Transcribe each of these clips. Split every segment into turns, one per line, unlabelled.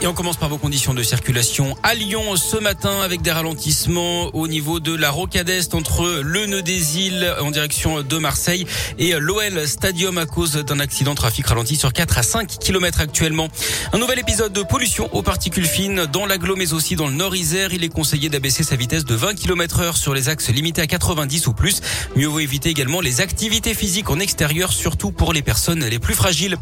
Et on commence par vos conditions de circulation à Lyon ce matin avec des ralentissements au niveau de la rocade est entre le nœud des îles en direction de Marseille et l'OL Stadium à cause d'un accident trafic ralenti sur 4 à 5 km actuellement. Un nouvel épisode de pollution aux particules fines dans l'agglo mais aussi dans le Nord-Isère. Il est conseillé d'abaisser sa vitesse de 20 km heure sur les axes limités à 90 ou plus. Mieux vaut éviter également les activités physiques en extérieur, surtout pour les personnes les plus fragiles.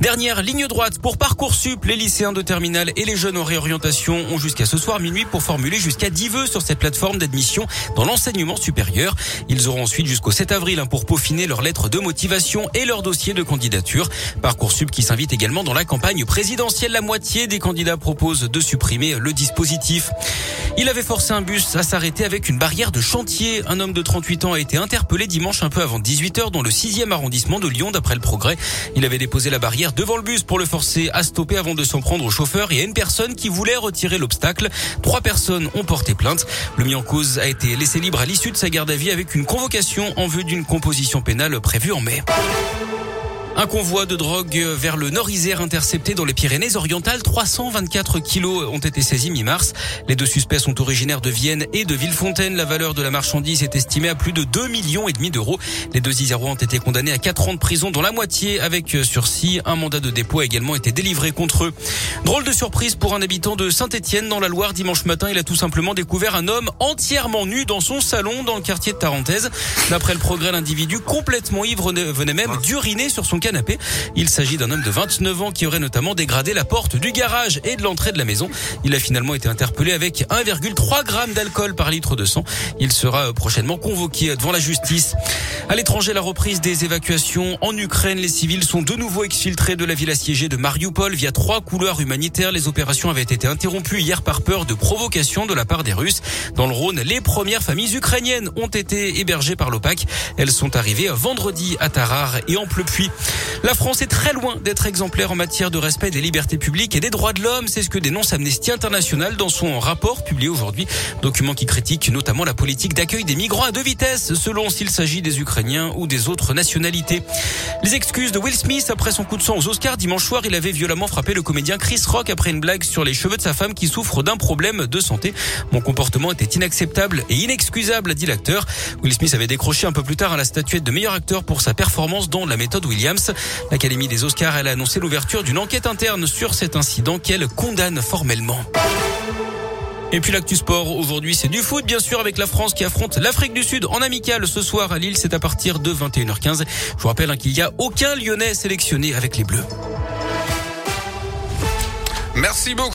Dernière ligne droite pour Parcoursup, les lycéens de terminale et les jeunes en réorientation ont jusqu'à ce soir minuit pour formuler jusqu'à 10 vœux sur cette plateforme d'admission dans l'enseignement supérieur. Ils auront ensuite jusqu'au 7 avril hein, pour peaufiner leurs lettres de motivation et leur dossier de candidature. Parcoursup qui s'invite également dans la campagne présidentielle. La moitié des candidats proposent de supprimer le dispositif. Il avait forcé un bus à s'arrêter avec une barrière de chantier. Un homme de 38 ans a été interpellé dimanche un peu avant 18h dans le 6e arrondissement de Lyon d'après le progrès. Il avait déposé la barrière devant le bus pour le forcer à stopper avant de s'en prendre au chauffeur et à une personne qui voulait retirer l'obstacle. Trois personnes ont porté plainte. Le mis en cause a été laissé libre à l'issue de sa garde à vie avec une convocation en vue d'une composition pénale prévue en mai. Un convoi de drogue vers le Nord-Isère intercepté dans les Pyrénées-Orientales. 324 kilos ont été saisis mi-mars. Les deux suspects sont originaires de Vienne et de Villefontaine. La valeur de la marchandise est estimée à plus de 2 millions et demi d'euros. Les deux Isérois ont été condamnés à 4 ans de prison, dont la moitié avec sursis. Un mandat de dépôt a également été délivré contre eux. Drôle de surprise pour un habitant de Saint-Étienne dans la Loire. Dimanche matin, il a tout simplement découvert un homme entièrement nu dans son salon dans le quartier de Tarentaise. D'après le progrès, l'individu complètement ivre venait même d'uriner sur son Il s'agit d'un homme de 29 ans qui aurait notamment dégradé la porte du garage et de l'entrée de la maison. Il a finalement été interpellé avec 1,3 g d'alcool par litre de sang. Il sera prochainement convoqué devant la justice. À l'étranger, la reprise des évacuations en Ukraine. Les civils sont de nouveau exfiltrés de la ville assiégée de Mariupol via trois couloirs humanitaires. Les opérations avaient été interrompues hier par peur de provocation de la part des Russes. Dans le Rhône, les premières familles ukrainiennes ont été hébergées par l'OPAC. Elles sont arrivées vendredi à Tarare et en Pleupuis. La France est très loin d'être exemplaire en matière de respect des libertés publiques et des droits de l'homme. C'est ce que dénonce Amnesty International dans son rapport publié aujourd'hui. Document qui critique notamment la politique d'accueil des migrants à deux vitesses, selon s'il s'agit des Ukrainiens ou des autres nationalités. Les excuses de Will Smith après son coup de sang aux Oscars dimanche soir, il avait violemment frappé le comédien Chris Rock après une blague sur les cheveux de sa femme qui souffre d'un problème de santé. Mon comportement était inacceptable et inexcusable, a dit l'acteur. Will Smith avait décroché un peu plus tard à la statuette de meilleur acteur pour sa performance dans La méthode Williams. L'Académie des Oscars, elle a annoncé l'ouverture d'une enquête interne sur cet incident qu'elle condamne formellement. Et puis l'actu sport aujourd'hui, c'est du foot bien sûr avec la France qui affronte l'Afrique du Sud en amical ce soir à Lille. C'est à partir de 21h15. Je vous rappelle hein, qu'il n'y a aucun Lyonnais sélectionné avec les Bleus.
Merci beaucoup.